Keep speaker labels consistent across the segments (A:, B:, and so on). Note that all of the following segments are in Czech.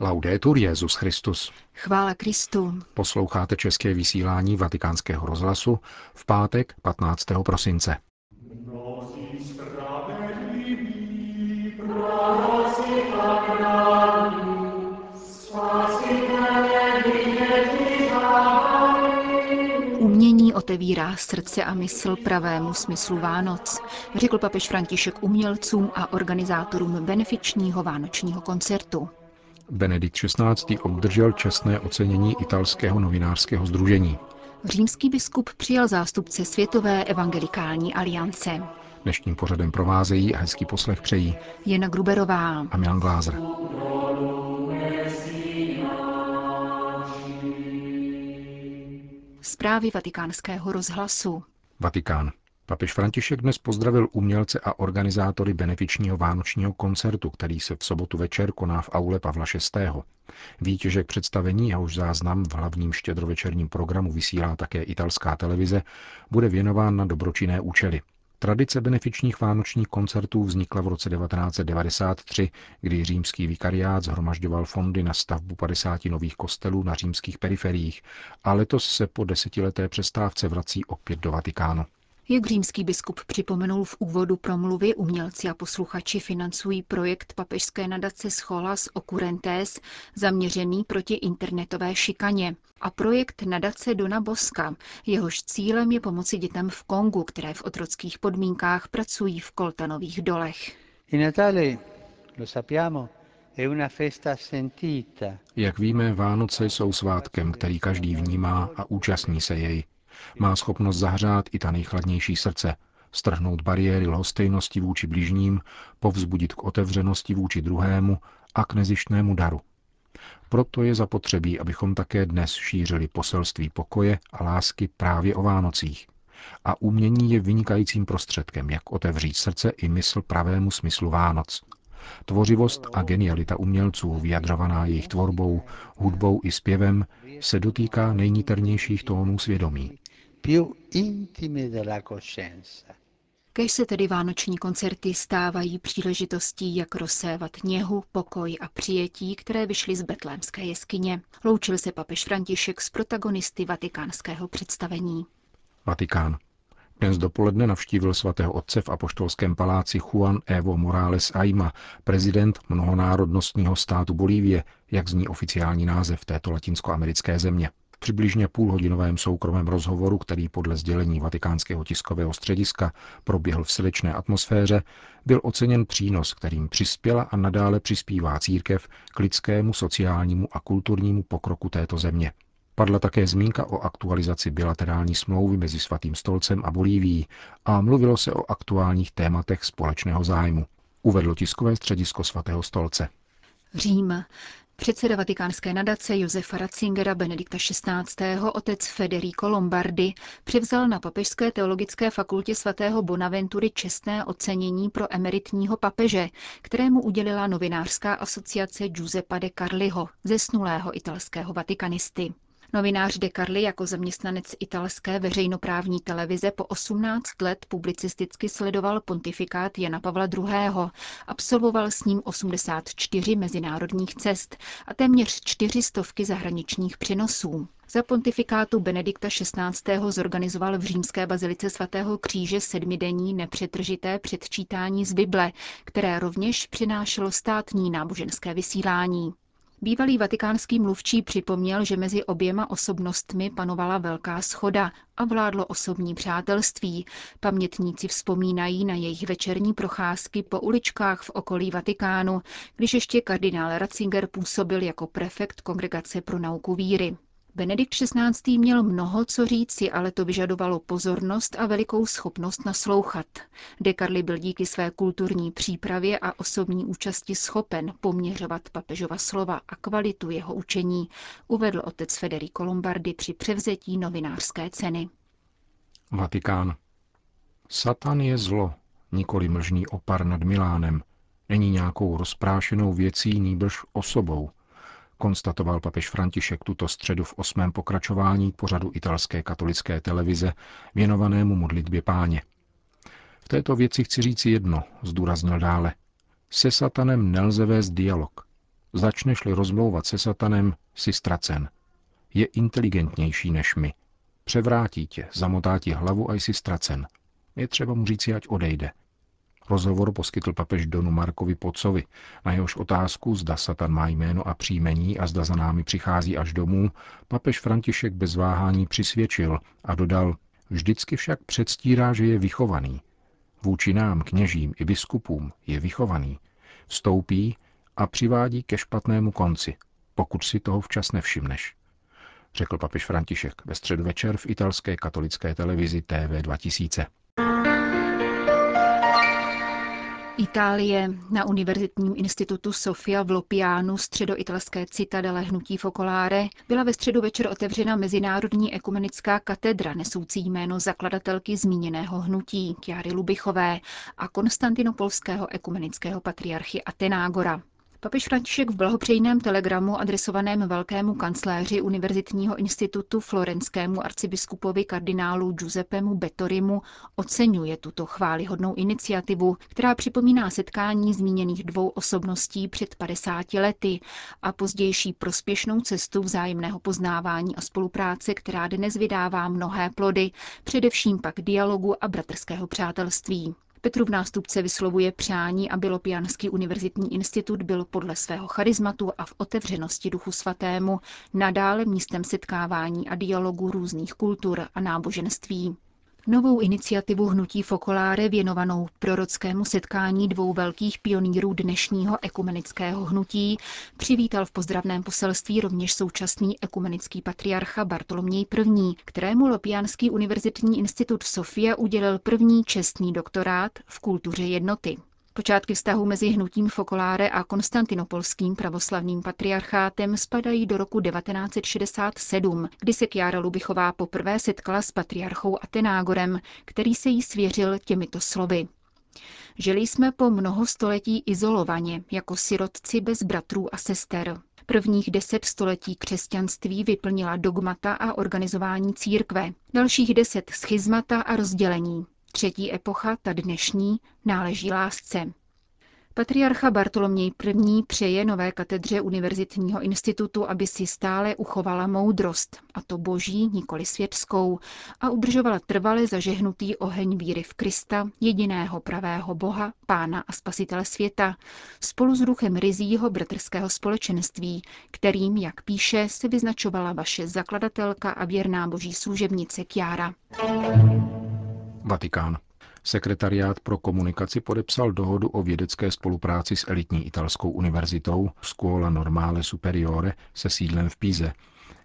A: Laudetur Jezus Christus.
B: Chvála Kristu.
A: Posloucháte české vysílání Vatikánského rozhlasu v pátek 15. prosince.
B: Umění otevírá srdce a mysl pravému smyslu Vánoc, řekl papež František umělcům a organizátorům benefičního vánočního koncertu.
A: Benedikt XVI. obdržel čestné ocenění italského novinářského združení.
B: Římský biskup přijal zástupce Světové evangelikální aliance.
A: Dnešním pořadem provázejí a hezký poslech přejí
B: Jena Gruberová
A: a Milan Glázer.
B: Zprávy vatikánského rozhlasu.
A: Vatikán. Papež František dnes pozdravil umělce a organizátory benefičního vánočního koncertu, který se v sobotu večer koná v aule Pavla VI. Výtěžek představení, jehož záznam v hlavním štědrovečerním programu vysílá také italská televize, bude věnován na dobročinné účely. Tradice benefičních vánočních koncertů vznikla v roce 1993, kdy římský vikariát zhromažďoval fondy na stavbu 50 nových kostelů na římských periferiích a letos se po desetileté přestávce vrací opět do Vatikánu.
B: Jak římský biskup připomenul v úvodu promluvy, umělci a posluchači financují projekt papežské nadace Scholas Occurrentes zaměřený proti internetové šikaně a projekt nadace Dona Boska, jehož cílem je pomoci dětem v Kongu, které v otrockých podmínkách pracují v koltanových dolech.
A: Jak víme, Vánoce jsou svátkem, který každý vnímá a účastní se jej. Má schopnost zahřát i ta nejchladnější srdce, strhnout bariéry lhostejnosti vůči blížním, povzbudit k otevřenosti vůči druhému a k nezištnému daru. Proto je zapotřebí, abychom také dnes šířili poselství pokoje a lásky právě o Vánocích. A umění je vynikajícím prostředkem, jak otevřít srdce i mysl pravému smyslu Vánoc. Tvořivost a genialita umělců, vyjadrovaná jejich tvorbou, hudbou i zpěvem, se dotýká nejniternějších tónů svědomí più intime della
B: coscienza. Kež se tedy vánoční koncerty stávají příležitostí, jak rozsévat něhu, pokoj a přijetí, které vyšly z betlémské jeskyně. Loučil se papež František s protagonisty vatikánského představení.
A: Vatikán. Dnes dopoledne navštívil svatého otce v apoštolském paláci Juan Evo Morales Aima, prezident mnohonárodnostního státu Bolívie, jak zní oficiální název této latinskoamerické země přibližně půlhodinovém soukromém rozhovoru, který podle sdělení vatikánského tiskového střediska proběhl v srdečné atmosféře, byl oceněn přínos, kterým přispěla a nadále přispívá církev k lidskému, sociálnímu a kulturnímu pokroku této země. Padla také zmínka o aktualizaci bilaterální smlouvy mezi Svatým stolcem a Bolívií a mluvilo se o aktuálních tématech společného zájmu, uvedlo tiskové středisko Svatého stolce.
B: Řím. Předseda vatikánské nadace Josefa Ratzingera Benedikta XVI. otec Federico Lombardi převzal na Papežské teologické fakultě svatého Bonaventury čestné ocenění pro emeritního papeže, kterému udělila novinářská asociace Giuseppa de Carliho, zesnulého italského vatikanisty. Novinář De Carli jako zaměstnanec italské veřejnoprávní televize po 18 let publicisticky sledoval pontifikát Jana Pavla II. Absolvoval s ním 84 mezinárodních cest a téměř čtyři stovky zahraničních přenosů. Za pontifikátu Benedikta XVI. zorganizoval v římské bazilice svatého kříže sedmidenní nepřetržité předčítání z Bible, které rovněž přinášelo státní náboženské vysílání. Bývalý vatikánský mluvčí připomněl, že mezi oběma osobnostmi panovala velká schoda a vládlo osobní přátelství. Pamětníci vzpomínají na jejich večerní procházky po uličkách v okolí Vatikánu, když ještě kardinál Ratzinger působil jako prefekt Kongregace pro nauku víry. Benedikt XVI. měl mnoho co říci, ale to vyžadovalo pozornost a velikou schopnost naslouchat. Dekarli byl díky své kulturní přípravě a osobní účasti schopen poměřovat papežova slova a kvalitu jeho učení, uvedl otec Federico Lombardi při převzetí novinářské ceny.
A: Vatikán. Satan je zlo, nikoli mlžný opar nad Milánem. Není nějakou rozprášenou věcí, nýbrž osobou – konstatoval papež František tuto středu v osmém pokračování pořadu italské katolické televize věnovanému modlitbě páně. V této věci chci říci jedno, zdůraznil dále. Se satanem nelze vést dialog. Začneš-li rozmlouvat se satanem, si ztracen. Je inteligentnější než my. Převrátí tě, zamotá ti hlavu a jsi ztracen. Je třeba mu říci, ať odejde. Rozhovor poskytl papež Donu Markovi Pocovi. Na jehož otázku, zda Satan má jméno a příjmení a zda za námi přichází až domů, papež František bez váhání přisvědčil a dodal, vždycky však předstírá, že je vychovaný. Vůči nám, kněžím i biskupům, je vychovaný. Vstoupí a přivádí ke špatnému konci, pokud si toho včas nevšimneš řekl papež František ve středu večer v italské katolické televizi TV 2000.
B: Itálie. Na Univerzitním institutu Sofia v Lopiánu středoitalské citadele Hnutí Focolare byla ve středu večer otevřena Mezinárodní ekumenická katedra nesoucí jméno zakladatelky zmíněného hnutí Kiary Lubichové a konstantinopolského ekumenického patriarchy Atenágora. Papež František v blahopřejném telegramu adresovaném velkému kancléři Univerzitního institutu florenskému arcibiskupovi kardinálu Giuseppemu Bettorimu oceňuje tuto chválihodnou iniciativu, která připomíná setkání zmíněných dvou osobností před 50 lety a pozdější prospěšnou cestu vzájemného poznávání a spolupráce, která dnes vydává mnohé plody, především pak dialogu a bratrského přátelství. Petrův nástupce vyslovuje přání, aby Lopianský univerzitní institut byl podle svého charizmatu a v otevřenosti duchu svatému nadále místem setkávání a dialogu různých kultur a náboženství. Novou iniciativu Hnutí Fokoláre věnovanou prorockému setkání dvou velkých pionýrů dnešního ekumenického hnutí přivítal v pozdravném poselství rovněž současný ekumenický patriarcha Bartoloměj I., kterému Lopiánský univerzitní institut Sofia udělil první čestný doktorát v kultuře jednoty. Počátky vztahu mezi hnutím Fokoláre a konstantinopolským pravoslavným patriarchátem spadají do roku 1967, kdy se Kjára Lubichová poprvé setkala s patriarchou Atenágorem, který se jí svěřil těmito slovy. Žili jsme po mnoho století izolovaně, jako sirotci bez bratrů a sester. Prvních deset století křesťanství vyplnila dogmata a organizování církve, dalších deset schizmata a rozdělení. Třetí epocha, ta dnešní, náleží lásce. Patriarcha Bartoloměj I. přeje nové katedře Univerzitního institutu, aby si stále uchovala moudrost, a to boží, nikoli světskou, a udržovala trvale zažehnutý oheň víry v Krista, jediného pravého Boha, Pána a Spasitele světa, spolu s ruchem rizího bratrského společenství, kterým, jak píše, se vyznačovala vaše zakladatelka a věrná boží služebnice Kiara.
A: Vatikán. Sekretariát pro komunikaci podepsal dohodu o vědecké spolupráci s elitní italskou univerzitou Scuola Normale Superiore se sídlem v Píze,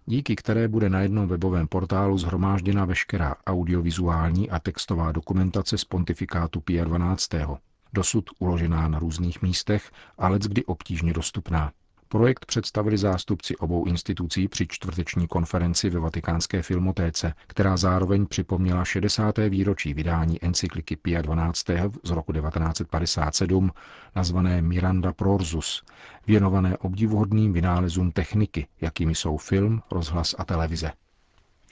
A: díky které bude na jednom webovém portálu zhromážděna veškerá audiovizuální a textová dokumentace z pontifikátu Pia 12. Dosud uložená na různých místech, ale kdy obtížně dostupná. Projekt představili zástupci obou institucí při čtvrteční konferenci ve Vatikánské filmotéce, která zároveň připomněla 60. výročí vydání encykliky Pia 12. z roku 1957, nazvané Miranda Prorsus, věnované obdivuhodným vynálezům techniky, jakými jsou film, rozhlas a televize.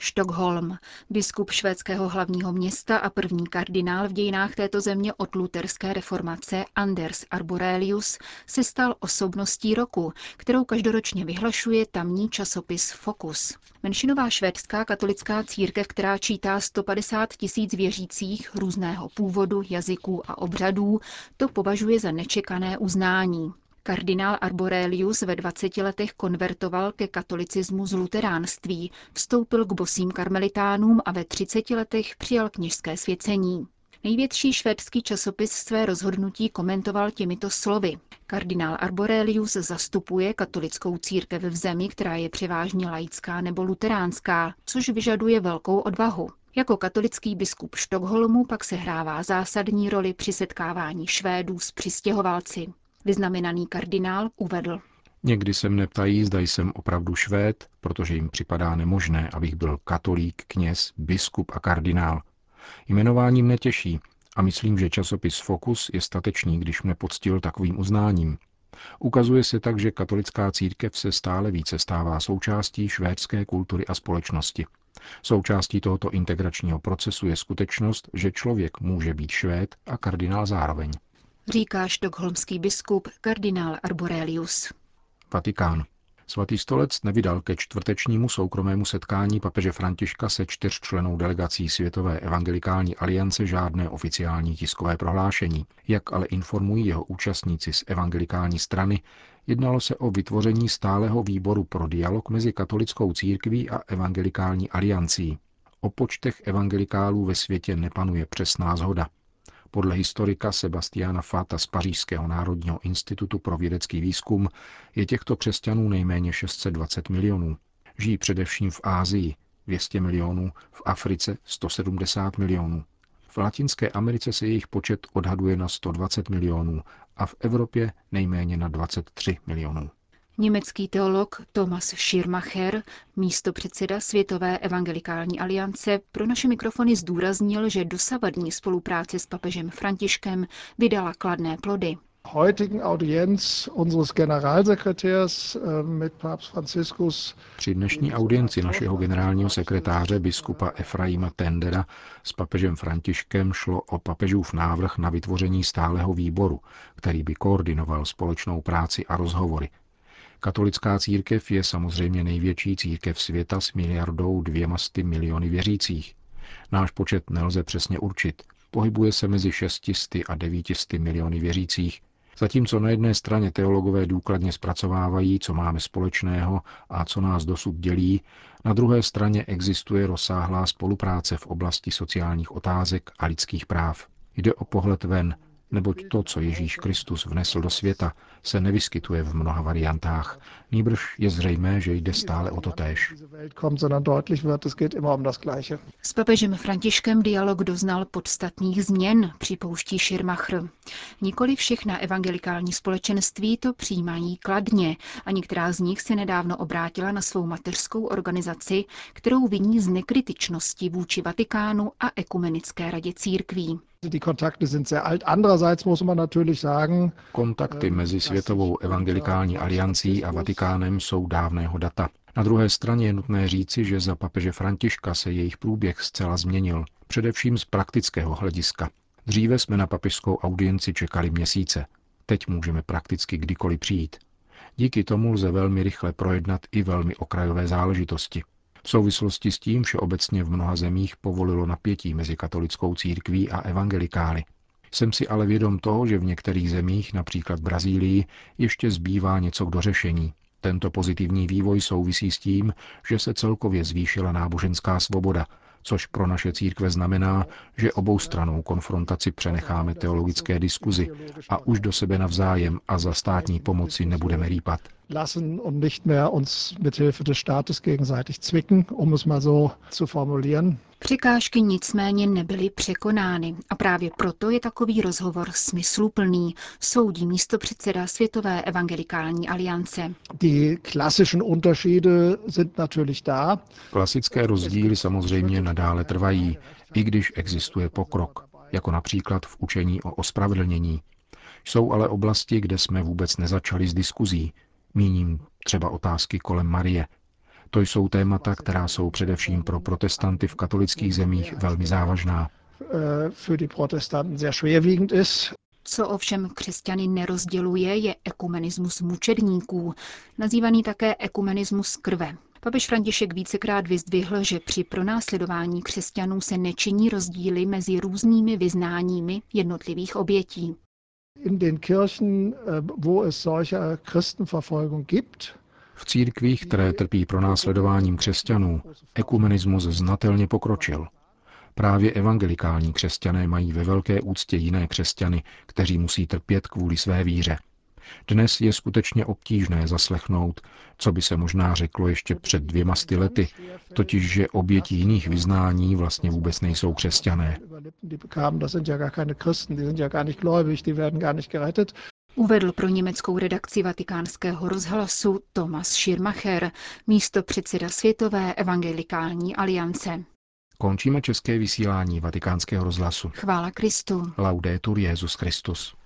B: Stockholm. Biskup švédského hlavního města a první kardinál v dějinách této země od luterské reformace Anders Arborelius se stal osobností roku, kterou každoročně vyhlašuje tamní časopis Focus. Menšinová švédská katolická církev, která čítá 150 tisíc věřících různého původu, jazyků a obřadů, to považuje za nečekané uznání. Kardinál Arborelius ve 20 letech konvertoval ke katolicismu z luteránství, vstoupil k bosým karmelitánům a ve 30 letech přijal kněžské svěcení. Největší švédský časopis své rozhodnutí komentoval těmito slovy. Kardinál Arborelius zastupuje katolickou církev v zemi, která je převážně laická nebo luteránská, což vyžaduje velkou odvahu. Jako katolický biskup Štokholmu pak sehrává zásadní roli při setkávání Švédů s přistěhovalci. Vyznamenaný kardinál uvedl.
A: Někdy se mne ptají, zda jsem opravdu švéd, protože jim připadá nemožné, abych byl katolík, kněz, biskup a kardinál. Jmenování mne těší a myslím, že časopis Focus je statečný, když mne poctil takovým uznáním. Ukazuje se tak, že katolická církev se stále více stává součástí švédské kultury a společnosti. Součástí tohoto integračního procesu je skutečnost, že člověk může být švéd a kardinál zároveň
B: říká štokholmský biskup kardinál Arborelius.
A: Vatikán. Svatý stolec nevydal ke čtvrtečnímu soukromému setkání papeže Františka se čtyřčlenou delegací Světové evangelikální aliance žádné oficiální tiskové prohlášení. Jak ale informují jeho účastníci z evangelikální strany, jednalo se o vytvoření stáleho výboru pro dialog mezi katolickou církví a evangelikální aliancí. O počtech evangelikálů ve světě nepanuje přesná zhoda. Podle historika Sebastiana Fata z Pařížského národního institutu pro vědecký výzkum je těchto křesťanů nejméně 620 milionů. Žijí především v Ázii 200 milionů, v Africe 170 milionů. V Latinské Americe se jejich počet odhaduje na 120 milionů a v Evropě nejméně na 23 milionů.
B: Německý teolog Thomas Schirmacher, místo předseda Světové evangelikální aliance, pro naše mikrofony zdůraznil, že dosavadní spolupráce s papežem Františkem vydala kladné plody.
C: heutigen Audienz unseres Generalsekretärs äh, mit Papst Franziskus.
A: Při dnešní audienci našeho generálního sekretáře biskupa Efraima Tendera s papežem Františkem šlo o papežův návrh na vytvoření stáleho výboru, který by koordinoval společnou práci a rozhovory Katolická církev je samozřejmě největší církev světa s miliardou dvěmasty miliony věřících. Náš počet nelze přesně určit. Pohybuje se mezi 600 a 900 miliony věřících, zatímco na jedné straně teologové důkladně zpracovávají, co máme společného a co nás dosud dělí, na druhé straně existuje rozsáhlá spolupráce v oblasti sociálních otázek a lidských práv. Jde o pohled ven, neboť to, co Ježíš Kristus vnesl do světa, se nevyskytuje v mnoha variantách. Nýbrž je zřejmé, že jde stále o to též.
B: S papežem Františkem dialog doznal podstatných změn, připouští Schirmacher. Nikoli všechna evangelikální společenství to přijímají kladně a některá z nich se nedávno obrátila na svou mateřskou organizaci, kterou viní z nekritičnosti vůči Vatikánu a ekumenické radě církví.
A: Kontakty ähm, mezi Světovou evangelikální aliancí a Vatikánem jsou dávného data. Na druhé straně je nutné říci, že za papeže Františka se jejich průběh zcela změnil, především z praktického hlediska. Dříve jsme na papežskou audienci čekali měsíce. Teď můžeme prakticky kdykoliv přijít. Díky tomu lze velmi rychle projednat i velmi okrajové záležitosti. V souvislosti s tím všeobecně v mnoha zemích povolilo napětí mezi katolickou církví a evangelikály. Jsem si ale vědom toho, že v některých zemích, například Brazílii, ještě zbývá něco k dořešení. Tento pozitivní vývoj souvisí s tím, že se celkově zvýšila náboženská svoboda, což pro naše církve znamená, že obou stranou konfrontaci přenecháme teologické diskuzi a už do sebe navzájem a za státní pomoci nebudeme rýpat.
C: Lassen mehr uns des Staates gegenseitig zwicken, um es mal so zu formulieren.
B: Překážky nicméně nebyly překonány a právě proto je takový rozhovor smysluplný, soudí místo předseda Světové evangelikální aliance.
C: Die klassischen Unterschiede sind natürlich da.
A: Klasické rozdíly samozřejmě nadále trvají, i když existuje pokrok, jako například v učení o ospravedlnění. Jsou ale oblasti, kde jsme vůbec nezačali s diskuzí, míním třeba otázky kolem Marie, to jsou témata, která jsou především pro protestanty v katolických zemích velmi závažná.
B: Co ovšem křesťany nerozděluje, je ekumenismus mučedníků, nazývaný také ekumenismus krve. Papež František vícekrát vyzdvihl, že při pronásledování křesťanů se nečiní rozdíly mezi různými vyznáními jednotlivých obětí.
C: In den Kirchen, äh, wo es solche Christenverfolgung gibt,
A: v církvích, které trpí pronásledováním křesťanů, ekumenismus znatelně pokročil. Právě evangelikální křesťané mají ve velké úctě jiné křesťany, kteří musí trpět kvůli své víře. Dnes je skutečně obtížné zaslechnout, co by se možná řeklo ještě před dvěma sty lety, totiž že oběti jiných vyznání vlastně vůbec nejsou křesťané.
B: Uvedl pro německou redakci vatikánského rozhlasu Thomas Schirmacher, místo předseda Světové evangelikální aliance.
A: Končíme české vysílání vatikánského rozhlasu.
B: Chvála Kristu.
A: Laudetur Jezus Christus.